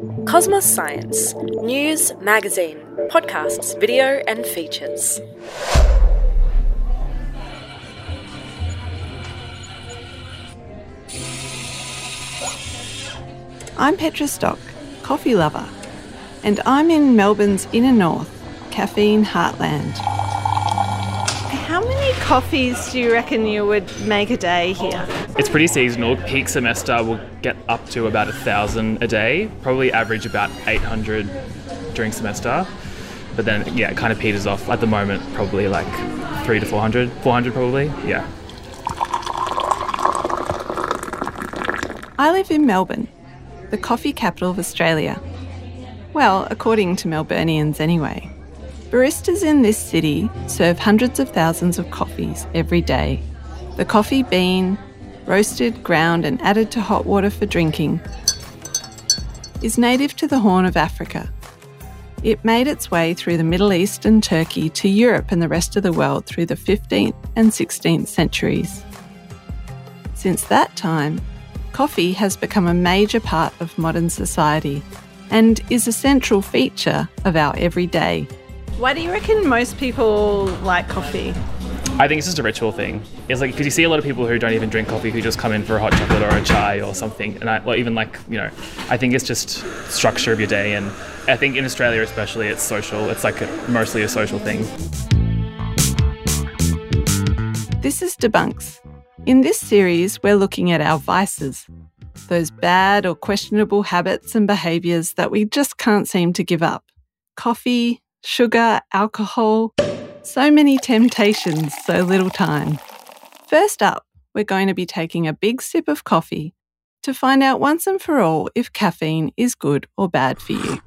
Cosmos Science news, magazine, podcasts, video, and features. I'm Petra Stock, coffee lover, and I'm in Melbourne's inner north, caffeine heartland. How many coffees do you reckon you would make a day here? It's pretty seasonal. Peak semester will get up to about a thousand a day, probably average about 800 during semester. But then, yeah, it kind of peters off at the moment, probably like three to 400, 400 probably, yeah. I live in Melbourne, the coffee capital of Australia. Well, according to Melburnians anyway. Baristas in this city serve hundreds of thousands of coffees every day. The coffee bean, roasted, ground, and added to hot water for drinking, is native to the Horn of Africa. It made its way through the Middle East and Turkey to Europe and the rest of the world through the 15th and 16th centuries. Since that time, coffee has become a major part of modern society and is a central feature of our everyday. Why do you reckon most people like coffee? I think it's just a ritual thing. It's like because you see a lot of people who don't even drink coffee who just come in for a hot chocolate or a chai or something, and I, or even like you know, I think it's just structure of your day, and I think in Australia especially, it's social. It's like a, mostly a social thing. This is Debunks. In this series, we're looking at our vices, those bad or questionable habits and behaviours that we just can't seem to give up. Coffee, sugar, alcohol, so many temptations, so little time. First up, we're going to be taking a big sip of coffee to find out once and for all if caffeine is good or bad for you.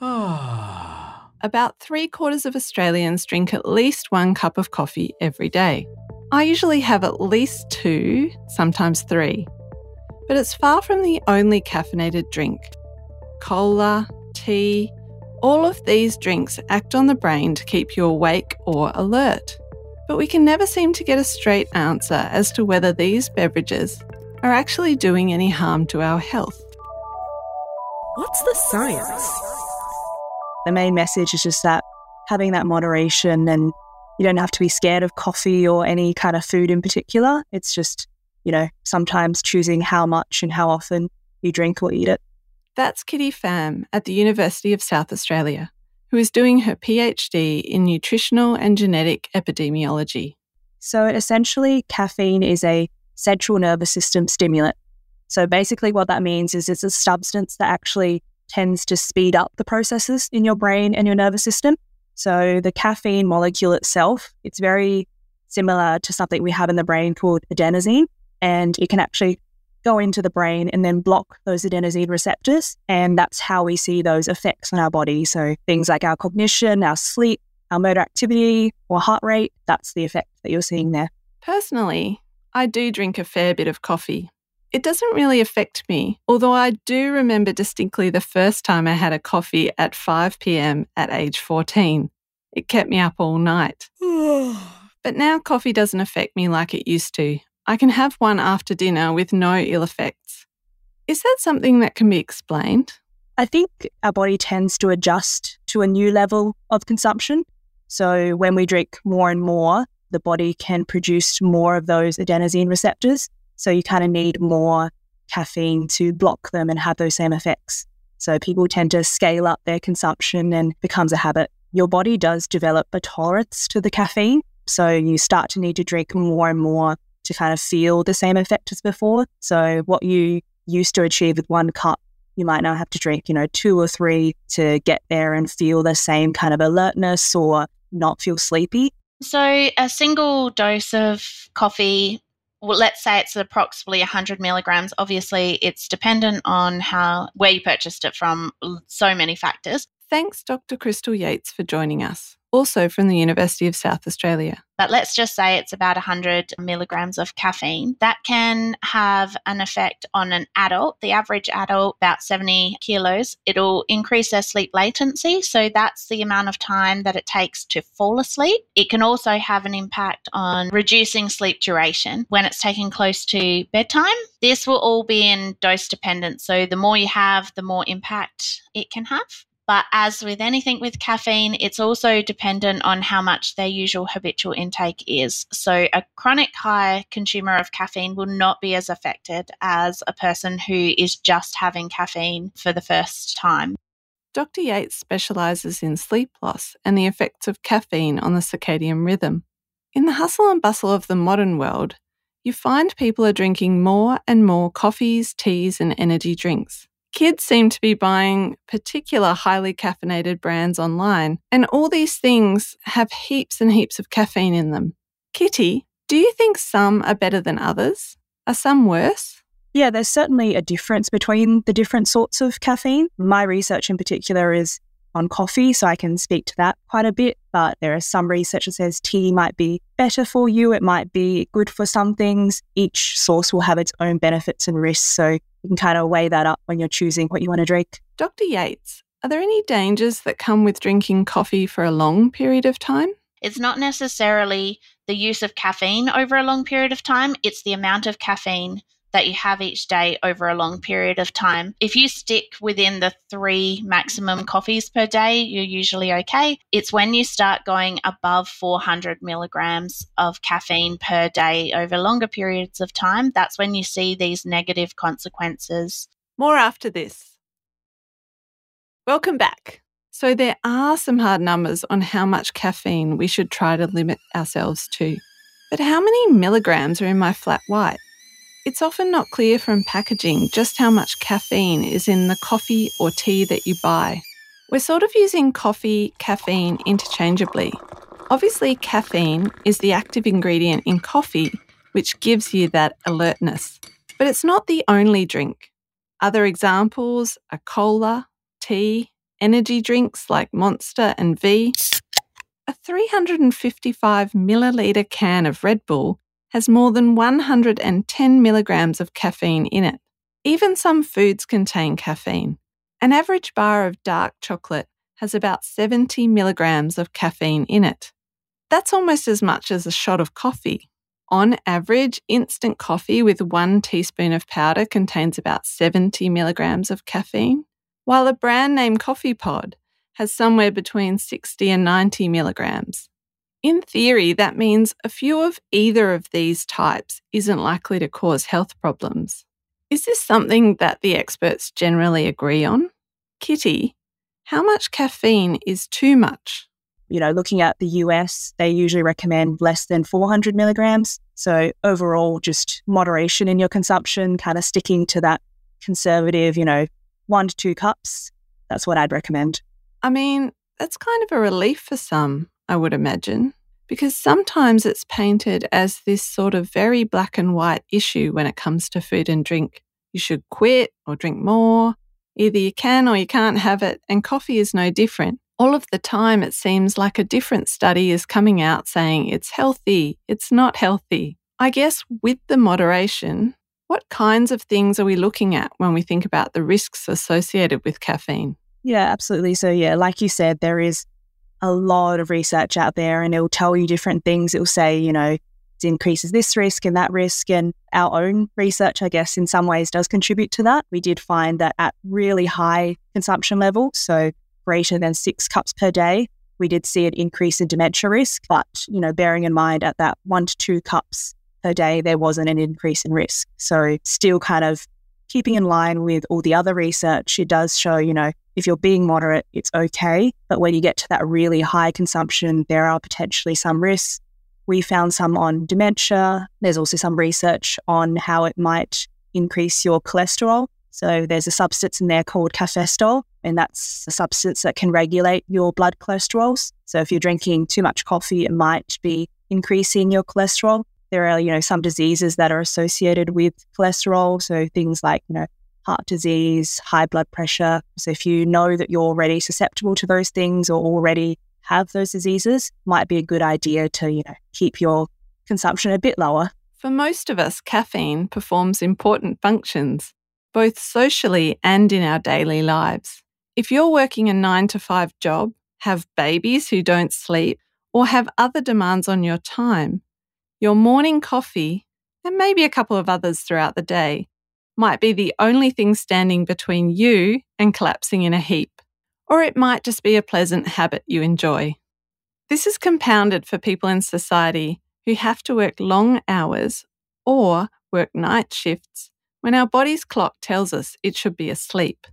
About three quarters of Australians drink at least one cup of coffee every day. I usually have at least two, sometimes three. But it's far from the only caffeinated drink. Cola, tea, all of these drinks act on the brain to keep you awake or alert. But we can never seem to get a straight answer as to whether these beverages are actually doing any harm to our health. What's the science? The main message is just that having that moderation and you don't have to be scared of coffee or any kind of food in particular. It's just, you know, sometimes choosing how much and how often you drink or eat it. That's Kitty Pham at the University of South Australia, who is doing her PhD in nutritional and genetic epidemiology. So, essentially, caffeine is a central nervous system stimulant. So, basically, what that means is it's a substance that actually tends to speed up the processes in your brain and your nervous system. So, the caffeine molecule itself, it's very similar to something we have in the brain called adenosine, and it can actually go into the brain and then block those adenosine receptors. And that's how we see those effects on our body. So things like our cognition, our sleep, our motor activity, or heart rate, that's the effect that you're seeing there. Personally, I do drink a fair bit of coffee. It doesn't really affect me, although I do remember distinctly the first time I had a coffee at 5 pm at age 14. It kept me up all night. but now coffee doesn't affect me like it used to. I can have one after dinner with no ill effects. Is that something that can be explained? I think our body tends to adjust to a new level of consumption. So when we drink more and more, the body can produce more of those adenosine receptors. So you kind of need more caffeine to block them and have those same effects. So people tend to scale up their consumption and becomes a habit. Your body does develop a tolerance to the caffeine. So you start to need to drink more and more to kind of feel the same effect as before. So what you used to achieve with one cup, you might now have to drink, you know, two or three to get there and feel the same kind of alertness or not feel sleepy. So a single dose of coffee well, let's say it's approximately 100 milligrams. Obviously, it's dependent on how where you purchased it from, so many factors. Thanks, Dr. Crystal Yates, for joining us. Also from the University of South Australia. But let's just say it's about 100 milligrams of caffeine. That can have an effect on an adult, the average adult, about 70 kilos. It'll increase their sleep latency. So that's the amount of time that it takes to fall asleep. It can also have an impact on reducing sleep duration when it's taken close to bedtime. This will all be in dose dependent. So the more you have, the more impact it can have. But as with anything with caffeine, it's also dependent on how much their usual habitual intake is. So, a chronic high consumer of caffeine will not be as affected as a person who is just having caffeine for the first time. Dr. Yates specialises in sleep loss and the effects of caffeine on the circadian rhythm. In the hustle and bustle of the modern world, you find people are drinking more and more coffees, teas, and energy drinks. Kids seem to be buying particular highly caffeinated brands online, and all these things have heaps and heaps of caffeine in them. Kitty, do you think some are better than others? Are some worse? Yeah, there's certainly a difference between the different sorts of caffeine. My research in particular is on coffee, so I can speak to that quite a bit. But there is some research that says tea might be better for you, it might be good for some things. Each source will have its own benefits and risks. So you can kind of weigh that up when you're choosing what you want to drink. Dr. Yates, are there any dangers that come with drinking coffee for a long period of time? It's not necessarily the use of caffeine over a long period of time, it's the amount of caffeine that you have each day over a long period of time. If you stick within the three maximum coffees per day, you're usually okay. It's when you start going above 400 milligrams of caffeine per day over longer periods of time, that's when you see these negative consequences. More after this. Welcome back. So, there are some hard numbers on how much caffeine we should try to limit ourselves to. But how many milligrams are in my flat white? It's often not clear from packaging just how much caffeine is in the coffee or tea that you buy. We're sort of using coffee, caffeine interchangeably. Obviously, caffeine is the active ingredient in coffee, which gives you that alertness. But it's not the only drink. Other examples are cola, tea, energy drinks like Monster and V. A 355 milliliter can of Red Bull has more than 110 milligrams of caffeine in it. Even some foods contain caffeine. An average bar of dark chocolate has about 70 milligrams of caffeine in it. That's almost as much as a shot of coffee. On average, instant coffee with one teaspoon of powder contains about 70 milligrams of caffeine, while a brand name coffee pod has somewhere between 60 and 90 milligrams. In theory, that means a few of either of these types isn't likely to cause health problems. Is this something that the experts generally agree on? Kitty, how much caffeine is too much? You know, looking at the US, they usually recommend less than 400 milligrams. So, overall, just moderation in your consumption, kind of sticking to that conservative, you know, one to two cups. That's what I'd recommend. I mean, that's kind of a relief for some. I would imagine, because sometimes it's painted as this sort of very black and white issue when it comes to food and drink. You should quit or drink more. Either you can or you can't have it, and coffee is no different. All of the time, it seems like a different study is coming out saying it's healthy, it's not healthy. I guess with the moderation, what kinds of things are we looking at when we think about the risks associated with caffeine? Yeah, absolutely. So, yeah, like you said, there is a lot of research out there and it'll tell you different things. It'll say, you know, it increases this risk and that risk. And our own research, I guess, in some ways does contribute to that. We did find that at really high consumption levels, so greater than six cups per day, we did see an increase in dementia risk. But, you know, bearing in mind at that one to two cups per day, there wasn't an increase in risk. So still kind of keeping in line with all the other research, it does show, you know, if you're being moderate, it's okay. But when you get to that really high consumption, there are potentially some risks. We found some on dementia. There's also some research on how it might increase your cholesterol. So there's a substance in there called cafestol, and that's a substance that can regulate your blood cholesterols. So if you're drinking too much coffee, it might be increasing your cholesterol. There are, you know, some diseases that are associated with cholesterol. So things like, you know, heart disease, high blood pressure. So if you know that you're already susceptible to those things or already have those diseases, might be a good idea to, you know, keep your consumption a bit lower. For most of us, caffeine performs important functions, both socially and in our daily lives. If you're working a nine to five job, have babies who don't sleep, or have other demands on your time, your morning coffee, and maybe a couple of others throughout the day, might be the only thing standing between you and collapsing in a heap. Or it might just be a pleasant habit you enjoy. This is compounded for people in society who have to work long hours or work night shifts when our body's clock tells us it should be asleep.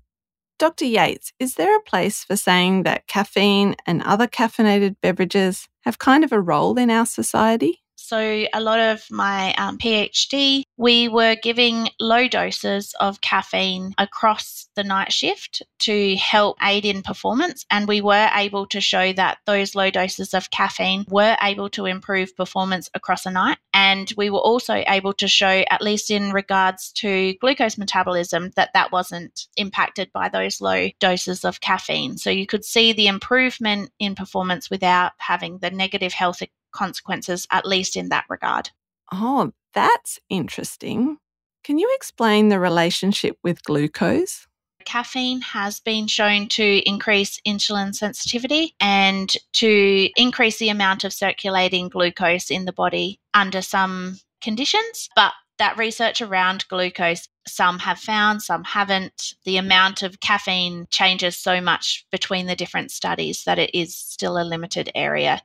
Dr. Yates, is there a place for saying that caffeine and other caffeinated beverages have kind of a role in our society? So, a lot of my um, PhD, we were giving low doses of caffeine across the night shift to help aid in performance. And we were able to show that those low doses of caffeine were able to improve performance across a night. And we were also able to show, at least in regards to glucose metabolism, that that wasn't impacted by those low doses of caffeine. So, you could see the improvement in performance without having the negative health consequences, at least in that regard. Oh, that's interesting. Can you explain the relationship with glucose? Caffeine has been shown to increase insulin sensitivity and to increase the amount of circulating glucose in the body under some conditions. But that research around glucose, some have found, some haven't. The amount of caffeine changes so much between the different studies that it is still a limited area.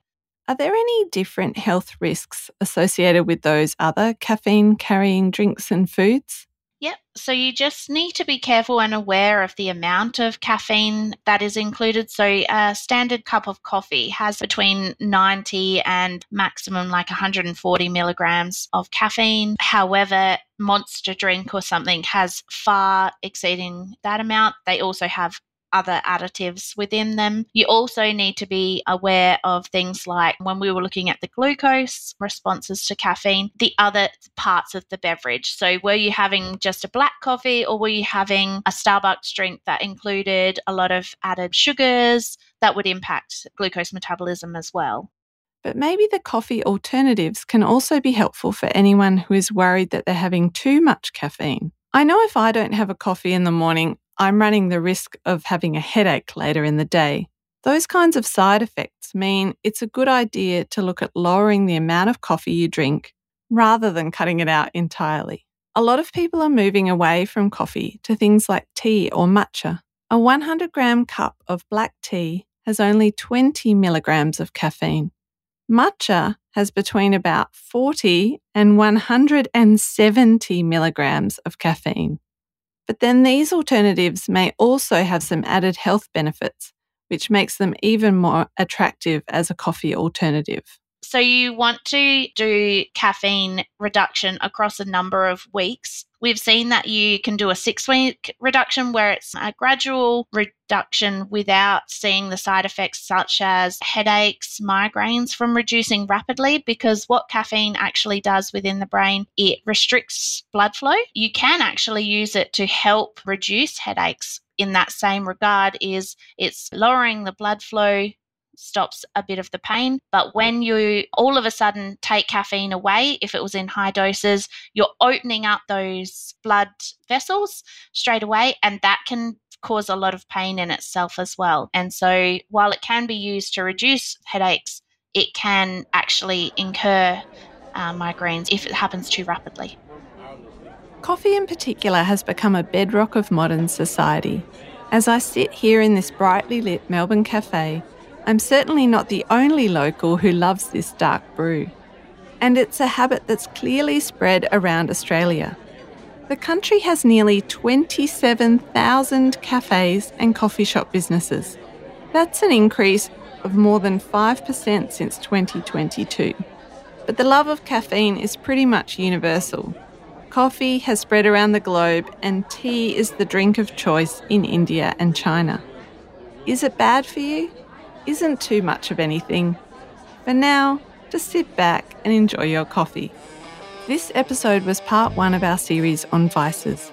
Are there any different health risks associated with those other caffeine carrying drinks and foods? Yep. So you just need to be careful and aware of the amount of caffeine that is included. So a standard cup of coffee has between 90 and maximum like 140 milligrams of caffeine. However, monster drink or something has far exceeding that amount. They also have other additives within them. You also need to be aware of things like when we were looking at the glucose responses to caffeine, the other parts of the beverage. So, were you having just a black coffee or were you having a Starbucks drink that included a lot of added sugars that would impact glucose metabolism as well? But maybe the coffee alternatives can also be helpful for anyone who is worried that they're having too much caffeine. I know if I don't have a coffee in the morning, I'm running the risk of having a headache later in the day. Those kinds of side effects mean it's a good idea to look at lowering the amount of coffee you drink rather than cutting it out entirely. A lot of people are moving away from coffee to things like tea or matcha. A 100 gram cup of black tea has only 20 milligrams of caffeine. Matcha has between about 40 and 170 milligrams of caffeine. But then these alternatives may also have some added health benefits, which makes them even more attractive as a coffee alternative. So, you want to do caffeine reduction across a number of weeks. We've seen that you can do a six week reduction where it's a gradual reduction without seeing the side effects such as headaches, migraines from reducing rapidly because what caffeine actually does within the brain, it restricts blood flow. You can actually use it to help reduce headaches in that same regard is it's lowering the blood flow stops a bit of the pain. But when you all of a sudden take caffeine away, if it was in high doses, you're opening up those blood vessels straight away, and that can cause a lot of pain in itself as well. And so while it can be used to reduce headaches, it can actually incur uh, migraines if it happens too rapidly. Coffee in particular has become a bedrock of modern society. As I sit here in this brightly lit Melbourne cafe, I'm certainly not the only local who loves this dark brew. And it's a habit that's clearly spread around Australia. The country has nearly 27,000 cafes and coffee shop businesses. That's an increase of more than 5% since 2022. But the love of caffeine is pretty much universal. Coffee has spread around the globe, and tea is the drink of choice in India and China. Is it bad for you? Isn't too much of anything. For now, just sit back and enjoy your coffee. This episode was part one of our series on vices.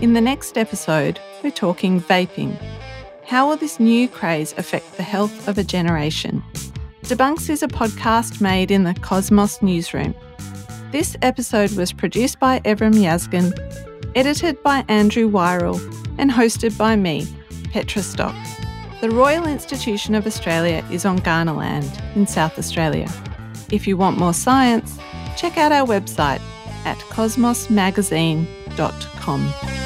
In the next episode, we're talking vaping. How will this new craze affect the health of a generation? Debunks is a podcast made in the Cosmos newsroom. This episode was produced by Evrim Yazgin, edited by Andrew Wyrill, and hosted by me, Petra Stock. The Royal Institution of Australia is on Kaurna land in South Australia. If you want more science, check out our website at cosmosmagazine.com.